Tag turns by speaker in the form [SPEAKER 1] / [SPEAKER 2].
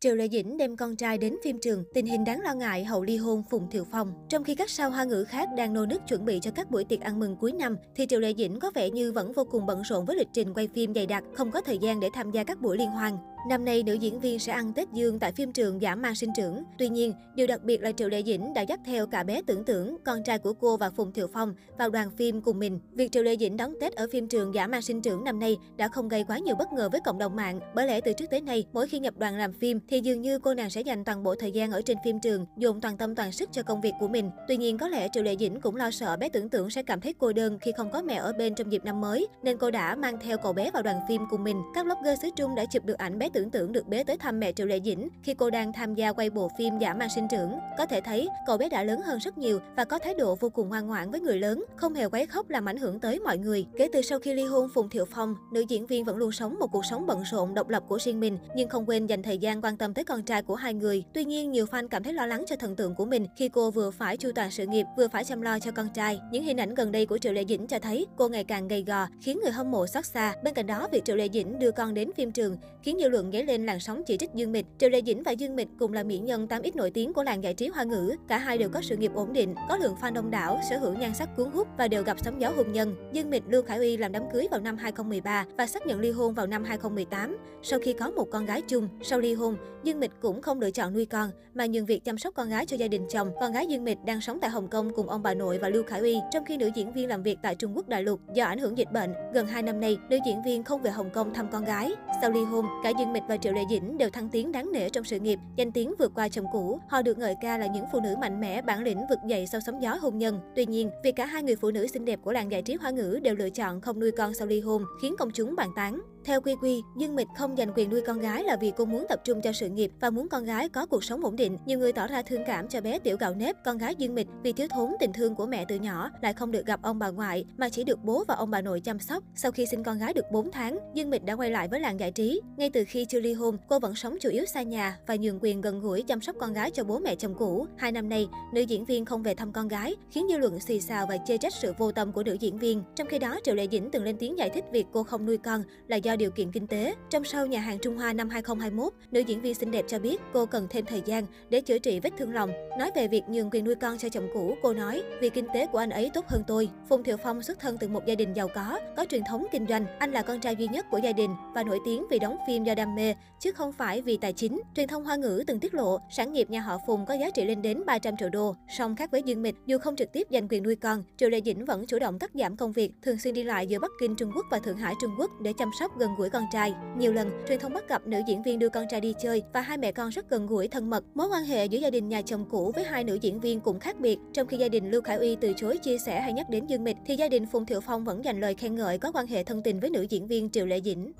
[SPEAKER 1] Triệu Lệ Dĩnh đem con trai đến phim trường, tình hình đáng lo ngại hậu ly hôn Phùng Thiệu Phong. Trong khi các sao hoa ngữ khác đang nô nức chuẩn bị cho các buổi tiệc ăn mừng cuối năm, thì Triệu Lệ Dĩnh có vẻ như vẫn vô cùng bận rộn với lịch trình quay phim dày đặc, không có thời gian để tham gia các buổi liên hoan. Năm nay, nữ diễn viên sẽ ăn Tết Dương tại phim trường Giả mang sinh trưởng. Tuy nhiên, điều đặc biệt là Triệu Lệ Dĩnh đã dắt theo cả bé Tưởng Tưởng, con trai của cô và Phùng Thiệu Phong vào đoàn phim cùng mình. Việc Triệu Lệ Dĩnh đón Tết ở phim trường Giả mang sinh trưởng năm nay đã không gây quá nhiều bất ngờ với cộng đồng mạng, bởi lẽ từ trước tới nay, mỗi khi nhập đoàn làm phim thì dường như cô nàng sẽ dành toàn bộ thời gian ở trên phim trường, dồn toàn tâm toàn sức cho công việc của mình. Tuy nhiên, có lẽ Triệu Lệ Dĩnh cũng lo sợ bé Tưởng Tưởng sẽ cảm thấy cô đơn khi không có mẹ ở bên trong dịp năm mới, nên cô đã mang theo cậu bé vào đoàn phim cùng mình. Các blogger xứ Trung đã chụp được ảnh bé Tưởng tượng được bé tới thăm mẹ Triệu Lệ Dĩnh khi cô đang tham gia quay bộ phim Giả mang sinh trưởng. Có thể thấy, cậu bé đã lớn hơn rất nhiều và có thái độ vô cùng ngoan ngoãn với người lớn, không hề quấy khóc làm ảnh hưởng tới mọi người. Kể từ sau khi ly hôn Phùng Thiệu Phong, nữ diễn viên vẫn luôn sống một cuộc sống bận rộn độc lập của riêng mình, nhưng không quên dành thời gian quan tâm tới con trai của hai người. Tuy nhiên, nhiều fan cảm thấy lo lắng cho thần tượng của mình khi cô vừa phải chu toàn sự nghiệp, vừa phải chăm lo cho con trai. Những hình ảnh gần đây của Triệu Lệ Dĩnh cho thấy cô ngày càng gầy gò, khiến người hâm mộ xót xa. Bên cạnh đó, việc Triệu Lệ Dĩnh đưa con đến phim trường khiến nhiều luận dấy lên làn sóng chỉ trích Dương Mịch. Triệu Lệ Dĩnh và Dương Mịch cùng là mỹ nhân 8X nổi tiếng của làng giải trí hoa ngữ. Cả hai đều có sự nghiệp ổn định, có lượng fan đông đảo, sở hữu nhan sắc cuốn hút và đều gặp sóng gió hôn nhân. Dương Mịch Lưu Khải Uy làm đám cưới vào năm 2013 và xác nhận ly hôn vào năm 2018. Sau khi có một con gái chung, sau ly hôn, Dương Mịch cũng không lựa chọn nuôi con mà nhường việc chăm sóc con gái cho gia đình chồng. Con gái Dương Mịch đang sống tại Hồng Kông cùng ông bà nội và Lưu Khải Uy, trong khi nữ diễn viên làm việc tại Trung Quốc đại lục. Do ảnh hưởng dịch bệnh, gần 2 năm nay, nữ diễn viên không về Hồng Kông thăm con gái. Sau ly hôn, cả Dương Mịch và Triệu Lệ Dĩnh đều thăng tiến đáng nể trong sự nghiệp, danh tiếng vượt qua chồng cũ. Họ được ngợi ca là những phụ nữ mạnh mẽ, bản lĩnh vực dậy sau sóng gió hôn nhân. Tuy nhiên, việc cả hai người phụ nữ xinh đẹp của làng giải trí hoa ngữ đều lựa chọn không nuôi con sau ly hôn, khiến công chúng bàn tán. Theo Quy Quy, Dương Mịch không giành quyền nuôi con gái là vì cô muốn tập trung cho sự nghiệp và muốn con gái có cuộc sống ổn định. Nhiều người tỏ ra thương cảm cho bé tiểu gạo nếp, con gái Dương Mịch vì thiếu thốn tình thương của mẹ từ nhỏ, lại không được gặp ông bà ngoại mà chỉ được bố và ông bà nội chăm sóc. Sau khi sinh con gái được 4 tháng, Dương Mịch đã quay lại với làng giải trí. Ngay từ khi chưa ly hôn, cô vẫn sống chủ yếu xa nhà và nhường quyền gần gũi chăm sóc con gái cho bố mẹ chồng cũ. Hai năm nay, nữ diễn viên không về thăm con gái, khiến dư luận xì xào và chê trách sự vô tâm của nữ diễn viên. Trong khi đó, Triệu Lệ Dĩnh từng lên tiếng giải thích việc cô không nuôi con là do điều kiện kinh tế. Trong sau Nhà hàng Trung Hoa năm 2021, nữ diễn viên xinh đẹp cho biết cô cần thêm thời gian để chữa trị vết thương lòng. Nói về việc nhường quyền nuôi con cho chồng cũ, cô nói, vì kinh tế của anh ấy tốt hơn tôi. Phùng Thiệu Phong xuất thân từ một gia đình giàu có, có truyền thống kinh doanh. Anh là con trai duy nhất của gia đình và nổi tiếng vì đóng phim do đam mê, chứ không phải vì tài chính. Truyền thông Hoa ngữ từng tiết lộ, sản nghiệp nhà họ Phùng có giá trị lên đến 300 triệu đô. Song khác với Dương Mịch, dù không trực tiếp giành quyền nuôi con, Triệu Lệ Dĩnh vẫn chủ động cắt giảm công việc, thường xuyên đi lại giữa Bắc Kinh Trung Quốc và Thượng Hải Trung Quốc để chăm sóc gần gũi con trai. Nhiều lần, truyền thông bắt gặp nữ diễn viên đưa con trai đi chơi và hai mẹ con rất gần gũi thân mật. Mối quan hệ giữa gia đình nhà chồng cũ với hai nữ diễn viên cũng khác biệt. Trong khi gia đình Lưu Khải Uy từ chối chia sẻ hay nhắc đến Dương Mịch, thì gia đình Phùng Thiệu Phong vẫn dành lời khen ngợi có quan hệ thân tình với nữ diễn viên Triệu Lệ Dĩnh.